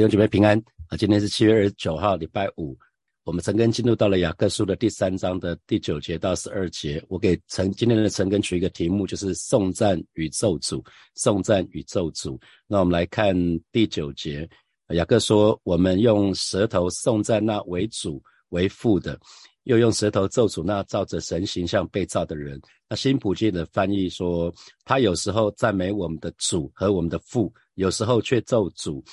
弟兄姐妹平安啊！今天是七月二十九号，礼拜五。我们陈根进入到了雅各书的第三章的第九节到十二节。我给陈今天的陈根取一个题目，就是颂赞宇宙主，颂赞宇宙主。那我们来看第九节，雅各说：“我们用舌头颂赞那为主为父的，又用舌头咒诅那照着神形象被造的人。”那新普京的翻译说：“他有时候赞美我们的主和我们的父，有时候却咒诅。”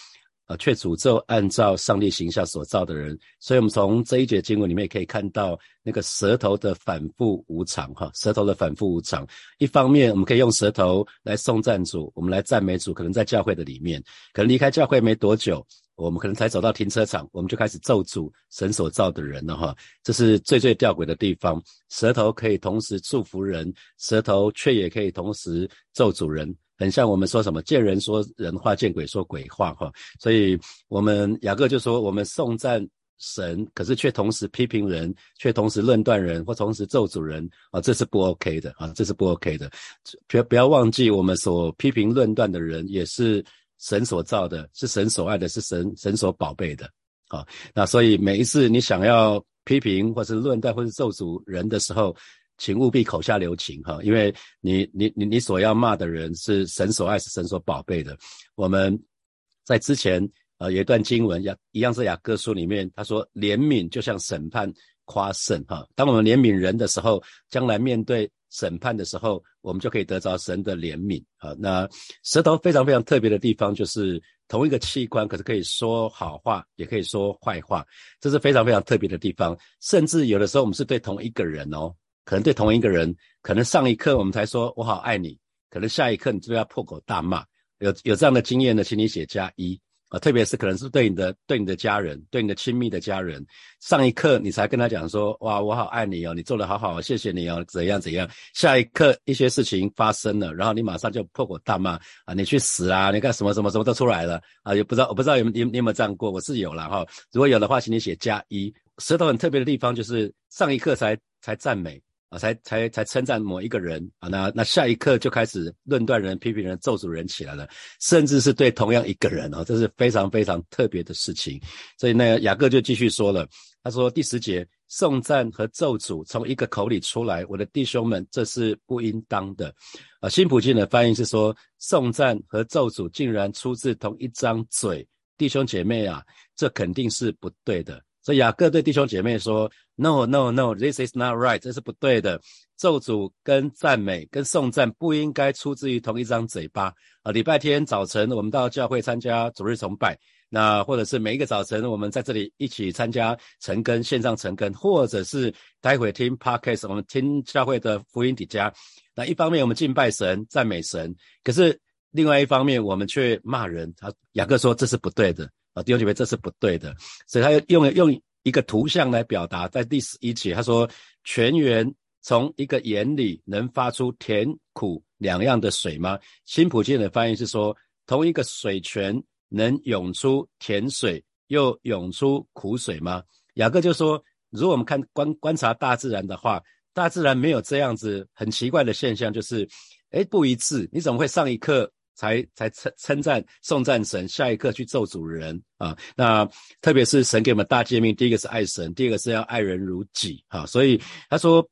啊，却诅咒按照上帝形象所造的人，所以我们从这一节经文里面也可以看到那个舌头的反复无常，哈，舌头的反复无常。一方面，我们可以用舌头来颂赞主，我们来赞美主，可能在教会的里面，可能离开教会没多久，我们可能才走到停车场，我们就开始咒诅神所造的人了，哈，这是最最吊诡的地方。舌头可以同时祝福人，舌头却也可以同时咒诅人。很像我们说什么见人说人话，见鬼说鬼话，哈。所以，我们雅各就说，我们颂赞神，可是却同时批评人，却同时论断人，或同时咒诅人啊，这是不 OK 的啊，这是不 OK 的。不要不要忘记，我们所批评论断的人，也是神所造的，是神所爱的，是神神所宝贝的啊。那所以每一次你想要批评，或是论断，或是咒诅人的时候，请务必口下留情哈，因为你你你你所要骂的人是神所爱是神所宝贝的。我们在之前呃有一段经文，雅一样是雅各书里面，他说怜悯就像审判夸胜哈。当我们怜悯人的时候，将来面对审判的时候，我们就可以得着神的怜悯啊。那舌头非常非常特别的地方，就是同一个器官，可是可以说好话，也可以说坏话，这是非常非常特别的地方。甚至有的时候，我们是对同一个人哦。可能对同一个人，可能上一刻我们才说我好爱你，可能下一刻你就要破口大骂。有有这样的经验的，请你写加一啊。特别是可能是对你的对你的家人，对你的亲密的家人，上一刻你才跟他讲说哇我好爱你哦，你做的好好，谢谢你哦，怎样怎样。下一刻一些事情发生了，然后你马上就破口大骂啊，你去死啊！你看什么什么什么都出来了啊，也不知道我不知道有你你有没有这样过？我是有了哈。如果有的话，请你写加一。舌头很特别的地方就是上一刻才才赞美。啊，才才才称赞某一个人啊，那那下一刻就开始论断人、批评人、咒诅人起来了，甚至是对同样一个人哦，这是非常非常特别的事情。所以那个雅各就继续说了，他说第十节，颂赞和咒诅从一个口里出来，我的弟兄们，这是不应当的。啊，新普京的翻译是说，颂赞和咒诅竟然出自同一张嘴，弟兄姐妹啊，这肯定是不对的。所以雅各对弟兄姐妹说：“No, no, no, this is not right，这是不对的。咒诅跟赞美跟颂赞不应该出自于同一张嘴巴啊！礼拜天早晨我们到教会参加主日崇拜，那或者是每一个早晨我们在这里一起参加晨更线上晨更，或者是待会听 podcast，我们听教会的福音底加。那一方面我们敬拜神、赞美神，可是另外一方面我们却骂人。他雅各说这是不对的。”啊，弟兄姐妹，这是不对的，所以他用用一个图像来表达，在第十一节，他说泉源从一个眼里能发出甜苦两样的水吗？新普京的翻译是说，同一个水泉能涌出甜水，又涌出苦水吗？雅各就说，如果我们看观观察大自然的话，大自然没有这样子很奇怪的现象，就是哎不一致，你怎么会上一课？才才称称赞颂赞神，下一刻去咒主人啊！那特别是神给我们大诫命，第一个是爱神，第二个是要爱人如己啊！所以他说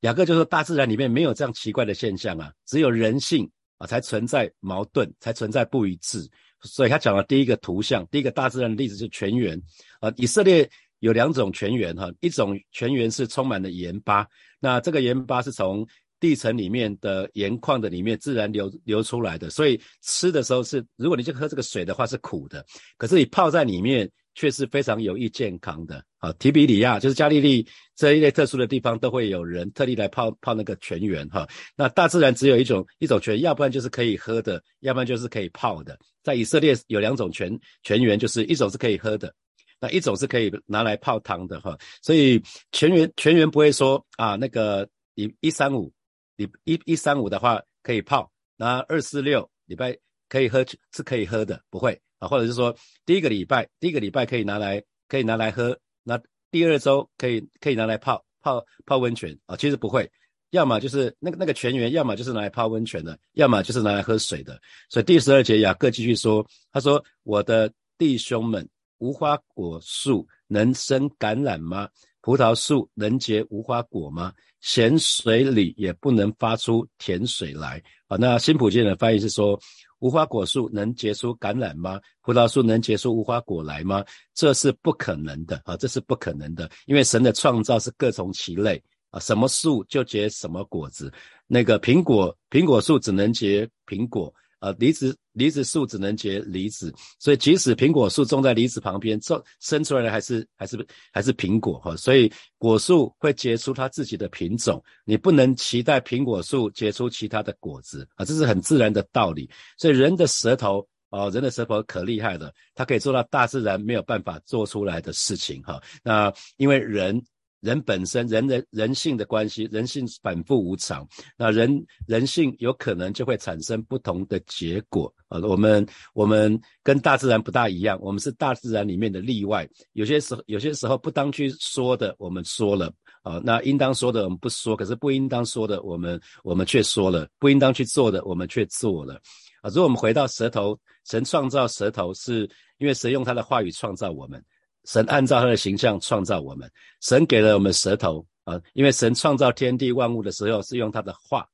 雅各就说大自然里面没有这样奇怪的现象啊，只有人性啊才存在矛盾，才存在不一致。所以他讲了第一个图像，第一个大自然的例子是泉源啊。以色列有两种泉源哈，一种泉源是充满了盐巴，那这个盐巴是从地层里面的盐矿的里面自然流流出来的，所以吃的时候是，如果你去喝这个水的话是苦的，可是你泡在里面却是非常有益健康的。啊，提比里亚就是加利利这一类特殊的地方都会有人特地来泡泡那个泉源哈。那大自然只有一种一种泉，要不然就是可以喝的，要不然就是可以泡的。在以色列有两种泉泉源，就是一种是可以喝的，那一种是可以拿来泡汤的哈。所以泉源泉源不会说啊那个一一三五。你一一三五的话可以泡，那二四六礼拜可以喝是可以喝的，不会啊，或者是说第一个礼拜第一个礼拜可以拿来可以拿来喝，那第二周可以可以拿来泡泡泡温泉啊，其实不会，要么就是那个那个泉源，要么就是拿来泡温泉的，要么就是拿来喝水的。所以第十二节雅各继续说，他说我的弟兄们，无花果树能生橄榄吗？葡萄树能结无花果吗？咸水里也不能发出甜水来。啊，那新普京的翻译是说，无花果树能结出橄榄吗？葡萄树能结出无花果来吗？这是不可能的啊，这是不可能的，因为神的创造是各从其类啊，什么树就结什么果子。那个苹果，苹果树只能结苹果。呃，梨子梨子树只能结梨子，所以即使苹果树种在梨子旁边，种生出来的还是还是还是苹果哈。所以果树会结出它自己的品种，你不能期待苹果树结出其他的果子啊，这是很自然的道理。所以人的舌头啊，人的舌头可厉害了，它可以做到大自然没有办法做出来的事情哈。那因为人。人本身，人人人性的关系，人性反复无常，那人人性有可能就会产生不同的结果啊。我们我们跟大自然不大一样，我们是大自然里面的例外。有些时候有些时候不当去说的，我们说了啊；那应当说的我们不说，可是不应当说的，我们我们却说了；不应当去做的，我们却做了啊。如果我们回到舌头，神创造舌头，是因为神用他的话语创造我们。神按照他的形象创造我们，神给了我们舌头啊，因为神创造天地万物的时候是用他的话，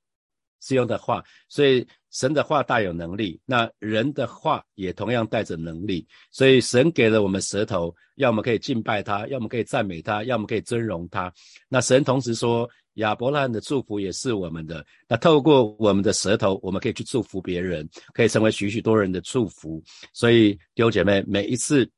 是用的话，所以神的话大有能力。那人的话也同样带着能力，所以神给了我们舌头，要么可以敬拜他，要么可以赞美他，要么可以尊荣他。那神同时说，亚伯拉罕的祝福也是我们的。那透过我们的舌头，我们可以去祝福别人，可以成为许许多人的祝福。所以弟兄姐妹，每一次。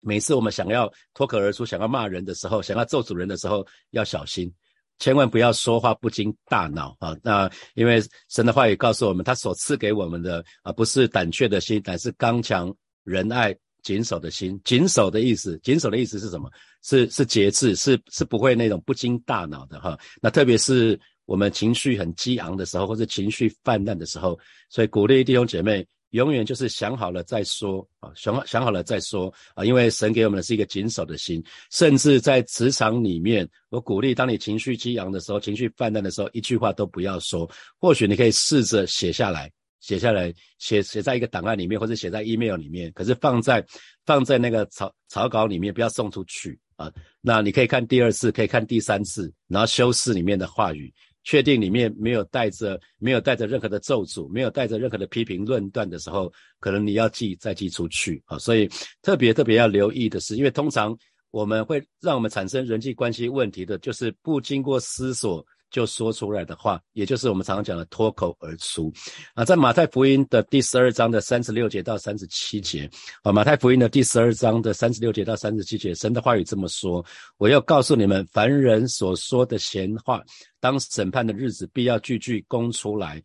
每次我们想要脱口而出、想要骂人的时候、想要咒主人的时候，要小心，千万不要说话不经大脑啊！那因为神的话语告诉我们，他所赐给我们的啊，不是胆怯的心，乃是刚强、仁爱、谨守的心。谨守的意思，谨守的意思是什么？是是节制，是是不会那种不经大脑的哈。那特别是我们情绪很激昂的时候，或者情绪泛滥的时候，所以鼓励弟兄姐妹。永远就是想好了再说啊，想好想好了再说啊，因为神给我们的是一个谨守的心，甚至在职场里面，我鼓励当你情绪激昂的时候，情绪泛滥的时候，一句话都不要说。或许你可以试着写下来，写下来，写写在一个档案里面，或者写在 email 里面，可是放在放在那个草草稿里面，不要送出去啊。那你可以看第二次，可以看第三次，然后修饰里面的话语。确定里面没有带着没有带着任何的咒诅，没有带着任何的批评论断的时候，可能你要寄再寄出去啊。所以特别特别要留意的是，因为通常我们会让我们产生人际关系问题的，就是不经过思索。就说出来的话，也就是我们常常讲的脱口而出啊。在马太福音的第十二章的三十六节到三十七节啊，马太福音的第十二章的三十六节到三十七节，神的话语这么说：我要告诉你们，凡人所说的闲话，当审判的日子，必要句句供出来。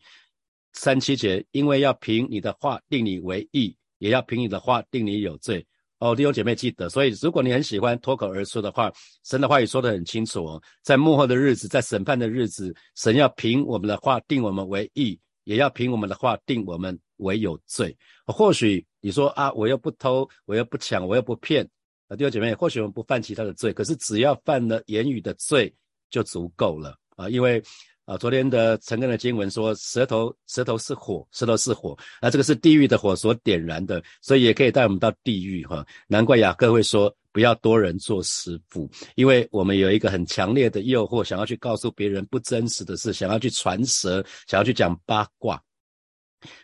三七节，因为要凭你的话定你为义，也要凭你的话定你有罪。哦，弟兄姐妹记得，所以如果你很喜欢脱口而出的话，神的话语说得很清楚哦，在幕后的日子，在审判的日子，神要凭我们的话定我们为义，也要凭我们的话定我们为有罪。或许你说啊，我又不偷，我又不抢，我又不骗，啊，弟兄姐妹，或许我们不犯其他的罪，可是只要犯了言语的罪就足够了啊，因为。啊，昨天的陈根的经文说，舌头舌头是火，舌头是火，那这个是地狱的火所点燃的，所以也可以带我们到地狱哈。难怪雅各会说，不要多人做师傅，因为我们有一个很强烈的诱惑，想要去告诉别人不真实的事，想要去传舌，想要去讲八卦。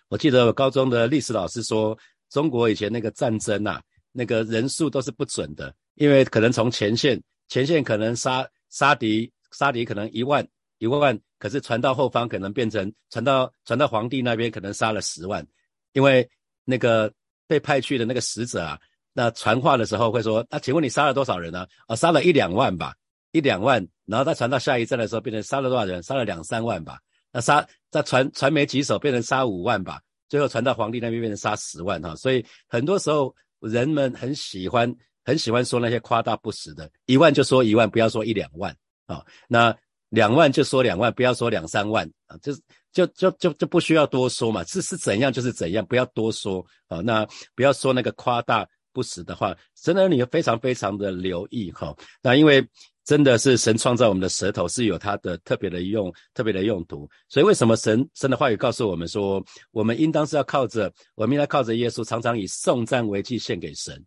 我记得我高中的历史老师说，中国以前那个战争啊，那个人数都是不准的，因为可能从前线，前线可能杀杀敌，杀敌可能一万。一万，可是传到后方可能变成传到传到皇帝那边可能杀了十万，因为那个被派去的那个使者啊，那传话的时候会说，那请问你杀了多少人呢？啊，杀了一两万吧，一两万，然后再传到下一站的时候变成杀了多少人？杀了两三万吧，那杀再传传没几手变成杀五万吧，最后传到皇帝那边变成杀十万哈，所以很多时候人们很喜欢很喜欢说那些夸大不实的，一万就说一万，不要说一两万啊，那。两万就说两万，不要说两三万啊，就是就就就就不需要多说嘛，是是怎样就是怎样，不要多说啊。那不要说那个夸大不实的话，真的你非常非常的留意哈。那因为真的是神创造我们的舌头是有它的特别的用、特别的用途。所以为什么神神的话语告诉我们说，我们应当是要靠着，我们应该靠着耶稣，常常以颂赞为祭献给神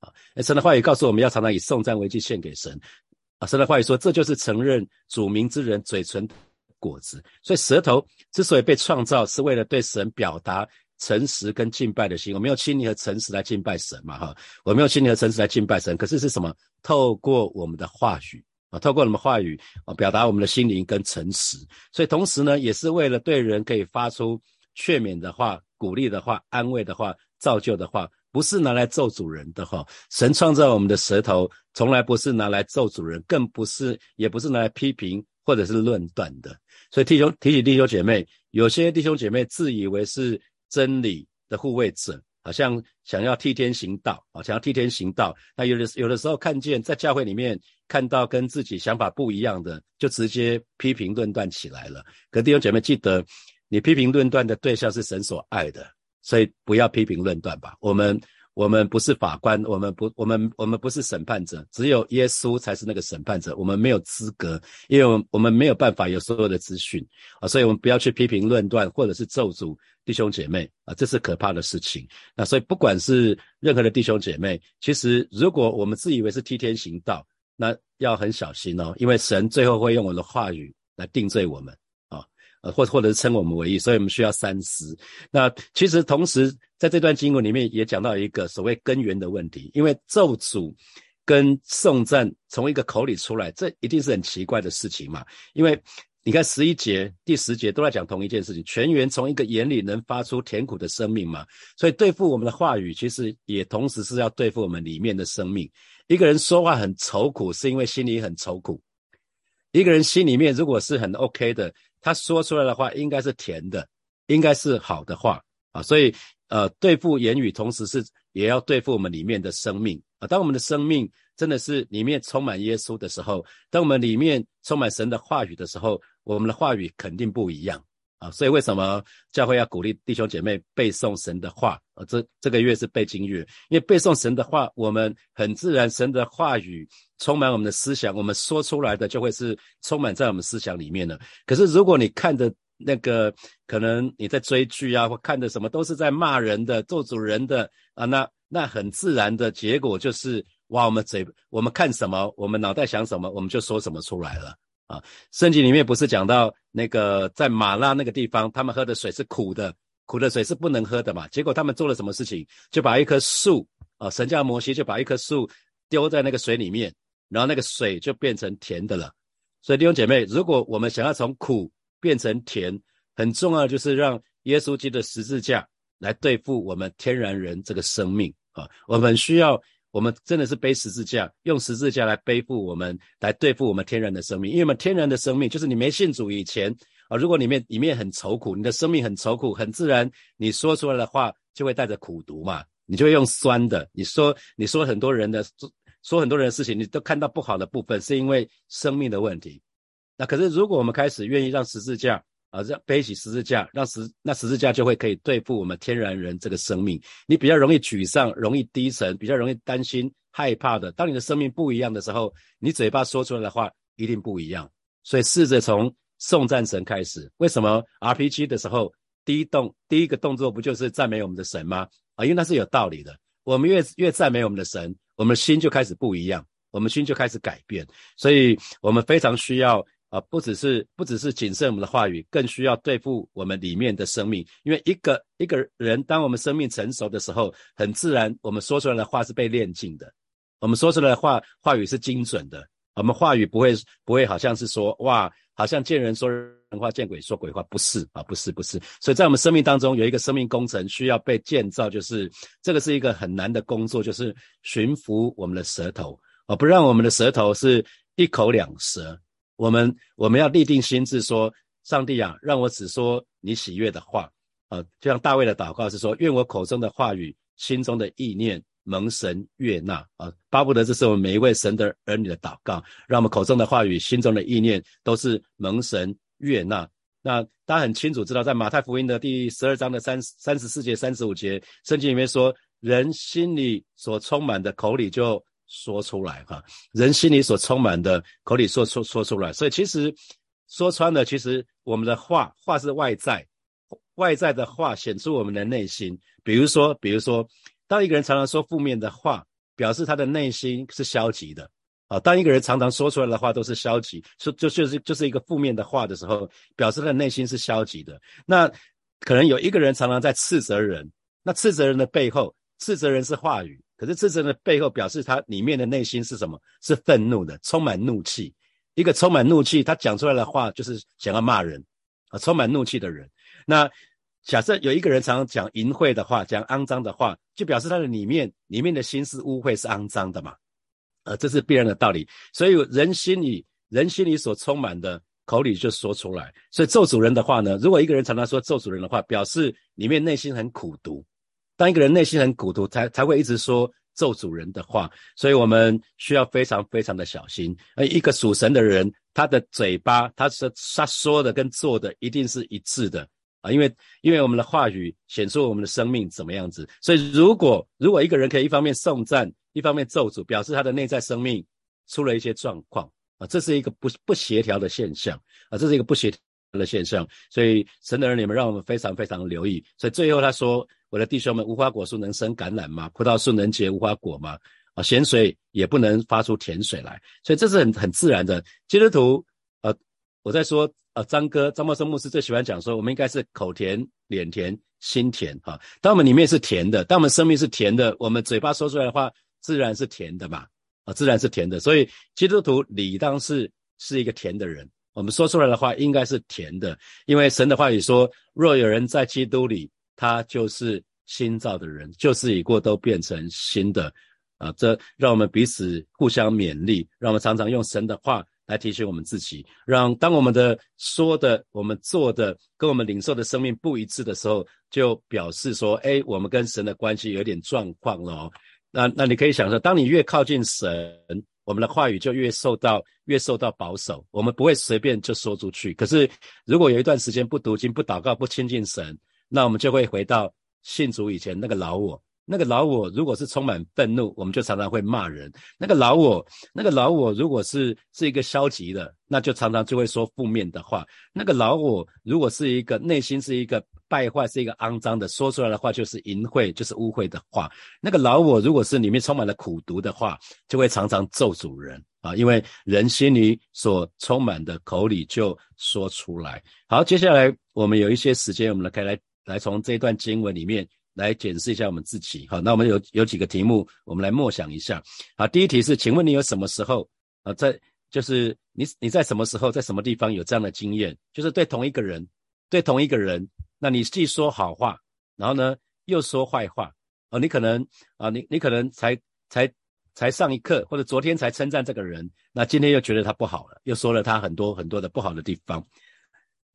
啊。神的话语告诉我们要常常以颂赞为祭献给神啊。神的话语说，这就是承认主名之人嘴唇果子。所以舌头之所以被创造，是为了对神表达。诚实跟敬拜的心，我们用亲昵和诚实来敬拜神嘛，哈，我们用亲昵和诚实来敬拜神。可是是什么？透过我们的话语啊，透过我们话语啊，表达我们的心灵跟诚实。所以同时呢，也是为了对人可以发出劝勉的话、鼓励的话、安慰的话、造就的话，不是拿来咒主人的哈。神创造我们的舌头，从来不是拿来咒主人，更不是，也不是拿来批评或者是论断的。所以弟兄提醒弟兄姐妹，有些弟兄姐妹自以为是。真理的护卫者，好像想要替天行道啊，想要替天行道。那有的有的时候看见在教会里面看到跟自己想法不一样的，就直接批评论断起来了。可弟兄姐妹记得，你批评论断的对象是神所爱的，所以不要批评论断吧。我们。我们不是法官，我们不，我们我们不是审判者，只有耶稣才是那个审判者。我们没有资格，因为我们没有办法有所有的资讯啊，所以我们不要去批评论断，或者是咒诅弟兄姐妹啊，这是可怕的事情。那所以不管是任何的弟兄姐妹，其实如果我们自以为是替天行道，那要很小心哦，因为神最后会用我的话语来定罪我们。啊呃，或或者是称我们为义，所以我们需要三思。那其实同时在这段经文里面也讲到一个所谓根源的问题，因为咒诅跟颂赞从一个口里出来，这一定是很奇怪的事情嘛。因为你看十一节、第十节都在讲同一件事情，泉源从一个眼里能发出甜苦的生命嘛。所以对付我们的话语，其实也同时是要对付我们里面的生命。一个人说话很愁苦，是因为心里很愁苦。一个人心里面如果是很 OK 的。他说出来的话应该是甜的，应该是好的话啊，所以呃，对付言语，同时是也要对付我们里面的生命啊。当我们的生命真的是里面充满耶稣的时候，当我们里面充满神的话语的时候，我们的话语肯定不一样。啊，所以为什么教会要鼓励弟兄姐妹背诵神的话？呃，这这个月是背经月，因为背诵神的话，我们很自然，神的话语充满我们的思想，我们说出来的就会是充满在我们思想里面的。可是如果你看的那个，可能你在追剧啊，或看的什么都是在骂人的、做主人的啊，那那很自然的结果就是，哇，我们嘴我们看什么，我们脑袋想什么，我们就说什么出来了。啊，圣经里面不是讲到那个在马拉那个地方，他们喝的水是苦的，苦的水是不能喝的嘛？结果他们做了什么事情？就把一棵树啊，神叫摩西就把一棵树丢在那个水里面，然后那个水就变成甜的了。所以弟兄姐妹，如果我们想要从苦变成甜，很重要就是让耶稣基督的十字架来对付我们天然人这个生命啊，我们需要。我们真的是背十字架，用十字架来背负我们，来对付我们天然的生命。因为我们天然的生命，就是你没信主以前啊，如果里面里面很愁苦，你的生命很愁苦，很自然，你说出来的话就会带着苦毒嘛，你就会用酸的。你说你说很多人的说很多人的事情，你都看到不好的部分，是因为生命的问题。那可是如果我们开始愿意让十字架。啊，让背起十字架，让十那十字架就会可以对付我们天然人这个生命。你比较容易沮丧，容易低沉，比较容易担心、害怕的。当你的生命不一样的时候，你嘴巴说出来的话一定不一样。所以试着从颂赞神开始。为什么 RPG 的时候第一动第一个动作不就是赞美我们的神吗？啊，因为那是有道理的。我们越越赞美我们的神，我们心就开始不一样，我们心就开始改变。所以我们非常需要。啊，不只是不只是谨慎我们的话语，更需要对付我们里面的生命。因为一个一个人，当我们生命成熟的时候，很自然，我们说出来的话是被炼净的。我们说出来的话，话语是精准的。我们话语不会不会好像是说哇，好像见人说人话，见鬼说鬼话，不是啊，不是不是。所以在我们生命当中，有一个生命工程需要被建造，就是这个是一个很难的工作，就是驯服我们的舌头啊，不让我们的舌头是一口两舌。我们我们要立定心智，说上帝啊，让我只说你喜悦的话啊，就像大卫的祷告是说，愿我口中的话语、心中的意念蒙神悦纳啊，巴不得这是我们每一位神的儿女的祷告，让我们口中的话语、心中的意念都是蒙神悦纳。那大家很清楚知道，在马太福音的第十二章的三三十四节、三十五节，圣经里面说，人心里所充满的，口里就说出来哈，人心里所充满的，口里说说说出来。所以其实说穿了，其实我们的话，话是外在，外在的话显出我们的内心。比如说，比如说，当一个人常常说负面的话，表示他的内心是消极的啊。当一个人常常说出来的话都是消极，说就就是就是一个负面的话的时候，表示他的内心是消极的。那可能有一个人常常在斥责人，那斥责人的背后，斥责人是话语。可是，斥责的背后表示他里面的内心是什么？是愤怒的，充满怒气。一个充满怒气，他讲出来的话就是想要骂人啊，充满怒气的人。那假设有一个人常常讲淫秽的话，讲肮脏的话，就表示他的里面里面的心是污秽、是肮脏的嘛？呃，这是必然的道理。所以人心里人心里所充满的，口里就说出来。所以咒主人的话呢，如果一个人常常说咒主人的话，表示里面内心很苦毒。当一个人内心很苦毒，才才会一直说咒主人的话，所以我们需要非常非常的小心。而一个属神的人，他的嘴巴，他是他说的跟做的一定是一致的啊，因为因为我们的话语显出我们的生命怎么样子。所以如果如果一个人可以一方面颂赞，一方面咒诅，表示他的内在生命出了一些状况啊，这是一个不不协调的现象啊，这是一个不协的现象。所以神的人，你们让我们非常非常留意。所以最后他说。我的弟兄们，无花果树能生橄榄吗？葡萄树能结无花果吗？啊，咸水也不能发出甜水来，所以这是很很自然的。基督徒，呃，我在说，呃，张哥张茂生牧师最喜欢讲说，我们应该是口甜、脸甜、心甜，哈。当我们里面是甜的，当我们生命是甜的，我们嘴巴说出来的话自然是甜的嘛，啊，自然是甜的。所以基督徒理当是是一个甜的人，我们说出来的话应该是甜的，因为神的话语说，若有人在基督里。他就是新造的人，旧事已过，都变成新的啊！这让我们彼此互相勉励，让我们常常用神的话来提醒我们自己。让当我们的说的、我们做的跟我们领受的生命不一致的时候，就表示说：哎，我们跟神的关系有点状况了。那那你可以想说，当你越靠近神，我们的话语就越受到越受到保守，我们不会随便就说出去。可是如果有一段时间不读经、不祷告、不亲近神，那我们就会回到信主以前那个老我，那个老我如果是充满愤怒，我们就常常会骂人；那个老我，那个老我如果是是一个消极的，那就常常就会说负面的话；那个老我如果是一个内心是一个败坏、是一个肮脏的，说出来的话就是淫秽、就是污秽的话；那个老我如果是里面充满了苦毒的话，就会常常咒主人啊，因为人心里所充满的口里就说出来。好，接下来我们有一些时间，我们来可以来。来从这段经文里面来检视一下我们自己。好，那我们有有几个题目，我们来默想一下。好，第一题是，请问你有什么时候啊，在就是你你在什么时候在什么地方有这样的经验？就是对同一个人，对同一个人，那你既说好话，然后呢又说坏话。哦，你可能啊，你你可能才才才上一课，或者昨天才称赞这个人，那今天又觉得他不好了，又说了他很多很多的不好的地方。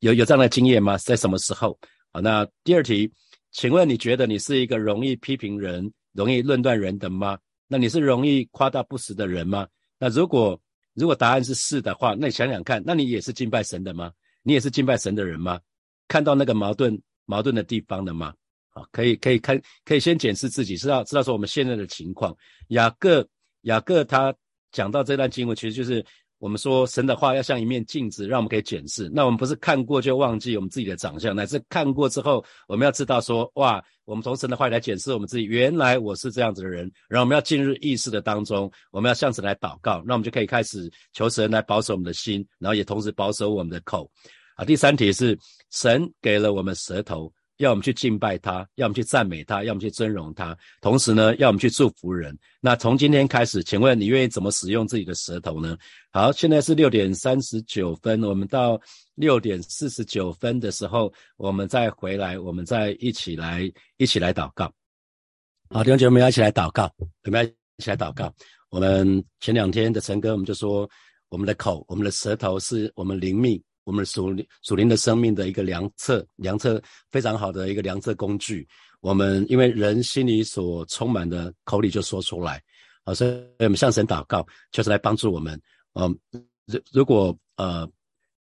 有有这样的经验吗？在什么时候？好，那第二题，请问你觉得你是一个容易批评人、容易论断人的吗？那你是容易夸大不实的人吗？那如果如果答案是是的话，那你想想看，那你也是敬拜神的吗？你也是敬拜神的人吗？看到那个矛盾矛盾的地方了吗？好，可以可以看，可以先检视自己，知道知道说我们现在的情况。雅各雅各他讲到这段经文，其实就是。我们说神的话要像一面镜子，让我们可以检视。那我们不是看过就忘记我们自己的长相，乃是看过之后，我们要知道说，哇，我们从神的话来检视我们自己，原来我是这样子的人。然后我们要进入意识的当中，我们要向神来祷告，那我们就可以开始求神来保守我们的心，然后也同时保守我们的口。啊，第三题是神给了我们舌头。要我们去敬拜他，要我们去赞美他，要我们去尊荣他，同时呢，要我们去祝福人。那从今天开始，请问你愿意怎么使用自己的舌头呢？好，现在是六点三十九分，我们到六点四十九分的时候，我们再回来，我们再一起来一起来祷告。好，弟兄姐妹们要一起来祷告，我们要一起来祷告。我们前两天的陈哥，我们就说，我们的口，我们的舌头是我们灵命。我们属灵属灵的生命的一个量测，量测非常好的一个量测工具。我们因为人心里所充满的，口里就说出来。好，所以我们向神祷告，就是来帮助我们。嗯，如如果呃，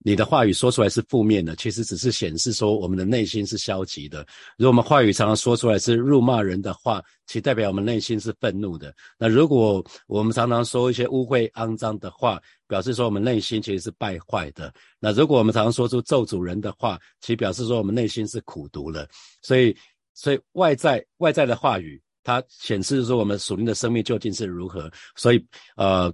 你的话语说出来是负面的，其实只是显示说我们的内心是消极的。如果我们话语常常说出来是辱骂人的话，其代表我们内心是愤怒的。那如果我们常常说一些污秽肮脏的话，表示说我们内心其实是败坏的。那如果我们常常说出咒诅人的话，其表示说我们内心是苦毒了。所以，所以外在外在的话语，它显示说我们属灵的生命究竟是如何。所以，呃，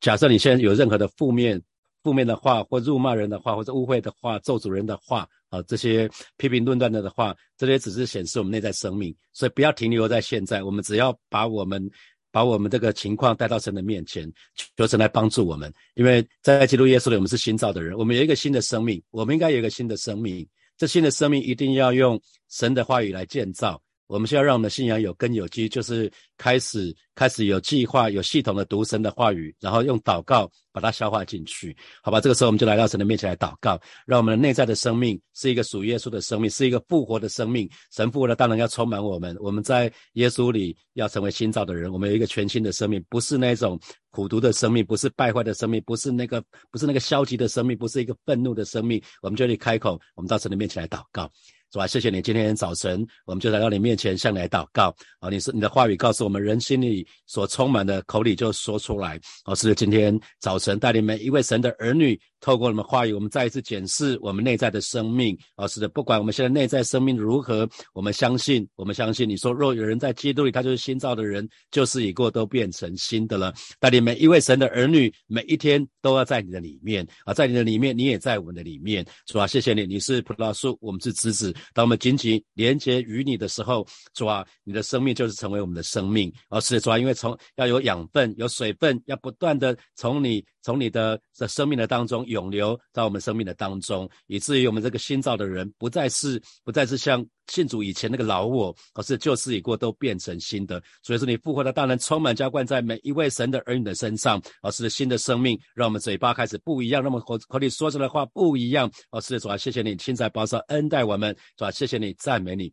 假设你现在有任何的负面。负面的话，或辱骂人的话，或者误会的话，咒诅人的话，啊，这些批评论断的的话，这些只是显示我们内在生命，所以不要停留在现在。我们只要把我们把我们这个情况带到神的面前，求神来帮助我们。因为在基督耶稣里，我们是新造的人，我们有一个新的生命，我们应该有一个新的生命。这新的生命一定要用神的话语来建造。我们需要让我们的信仰有根有基，就是开始开始有计划、有系统的读神的话语，然后用祷告把它消化进去，好吧？这个时候我们就来到神的面前来祷告，让我们的内在的生命是一个属耶稣的生命，是一个复活的生命。神复活了，当然要充满我们。我们在耶稣里要成为新造的人，我们有一个全新的生命，不是那种苦毒的生命，不是败坏的生命，不是那个不是那个消极的生命，不是一个愤怒的生命。我们就得开口，我们到神的面前来祷告。是吧？谢谢你，今天早晨我们就来到你面前，向你来祷告啊！你是你的话语告诉我们，人心里所充满的，口里就说出来。哦，是今天早晨带领每一位神的儿女。透过我们话语，我们再一次检视我们内在的生命。啊，是的，不管我们现在内在生命如何，我们相信，我们相信你说，若有人在基督里，他就是新造的人，旧事已过，都变成新的了。带领每一位神的儿女，每一天都要在你的里面啊，在你的里面，你也在我们的里面。主啊，谢谢你，你是葡萄树，我们是枝子。当我们紧紧连接于你的时候，主啊，你的生命就是成为我们的生命。而是主啊，因为从要有养分，有水分，要不断的从你。从你的的生命的当中涌流到我们生命的当中，以至于我们这个新造的人不再是不再是像信主以前那个老我，而是旧事已过都变成新的。所以说，你复活的大能充满浇灌在每一位神的儿女的身上，而是新的生命，让我们嘴巴开始不一样，那么口口里说出来的话不一样。而是主啊，谢谢你亲在保守恩待我们，主啊，谢谢你赞美你。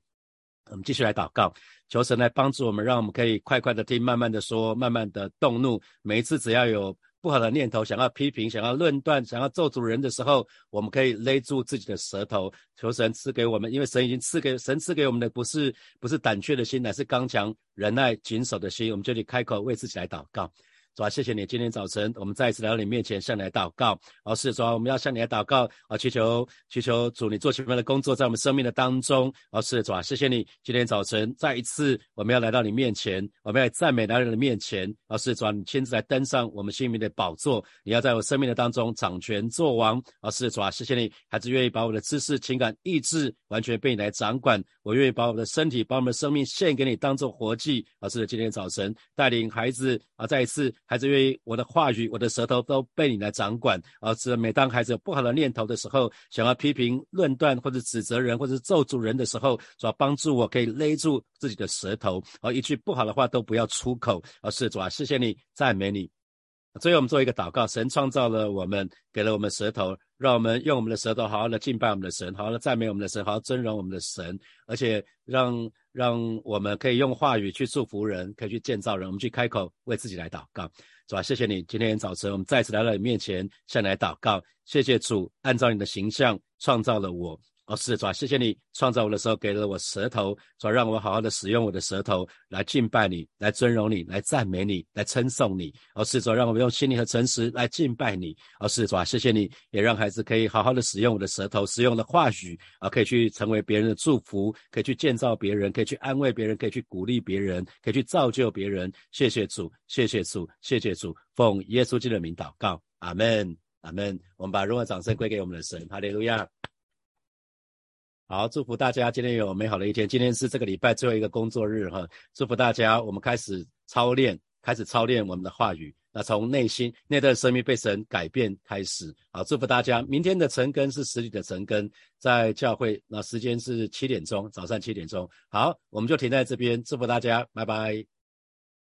我们继续来祷告，求神来帮助我们，让我们可以快快的听，慢慢的说，慢慢的动怒。每一次只要有。不好的念头，想要批评，想要论断，想要咒诅人的时候，我们可以勒住自己的舌头，求神赐给我们，因为神已经赐给神赐给我们的不是不是胆怯的心，乃是刚强、忍耐、谨守的心。我们就得开口为自己来祷告。主啊，谢谢你！今天早晨，我们再一次来到你面前，向你来祷告。而是说，我们要向你来祷告啊，祈求祈求主，你做什么样的工作在我们生命的当中？而是主啊，谢谢你！今天早晨再一次，我们要来到你面前，我们要赞美来到你的面前。而是主啊，你亲自来登上我们心灵的宝座，你要在我生命的当中掌权作王。而是主啊，谢谢你！孩子愿意把我的知识、情感、意志完全被你来掌管，我愿意把我的身体、把我们的生命献给你，当做活祭。而是今天早晨带领孩子啊，再一次。孩子愿意我的话语、我的舌头都被你来掌管，而是每当孩子有不好的念头的时候，想要批评、论断或者指责人，或者咒诅人的时候，主要帮助我可以勒住自己的舌头，而一句不好的话都不要出口。而是主要，谢谢你，赞美你。最后我们做一个祷告：神创造了我们，给了我们舌头，让我们用我们的舌头好好的敬拜我们的神，好好的赞美我们的神，好好尊荣我们的神，而且让让我们可以用话语去祝福人，可以去建造人。我们去开口为自己来祷告，是吧？谢谢你，今天早晨我们再次来到你面前，向你来祷告。谢谢主，按照你的形象创造了我。哦，是主啊，谢谢你创造我的时候给了我舌头，主让我好好的使用我的舌头来敬拜你，来尊荣你，来赞美你，来称颂你。哦，是主让我们用心灵和诚实来敬拜你。哦，是主啊，谢谢你也让孩子可以好好的使用我的舌头，使用的话语啊，可以去成为别人的祝福，可以去建造别人，可以去安慰别人，可以去鼓励别人，可以去造就别人。谢谢主，谢谢主，谢谢主，奉耶稣基督的名祷告，阿门，阿门。我们把荣耀掌声归给我们的神，哈利路亚。好，祝福大家今天有美好的一天。今天是这个礼拜最后一个工作日哈，祝福大家，我们开始操练，开始操练我们的话语。那从内心那段生命被神改变开始。好，祝福大家，明天的晨更是实体的晨更，在教会，那时间是七点钟，早上七点钟。好，我们就停在这边，祝福大家，拜拜。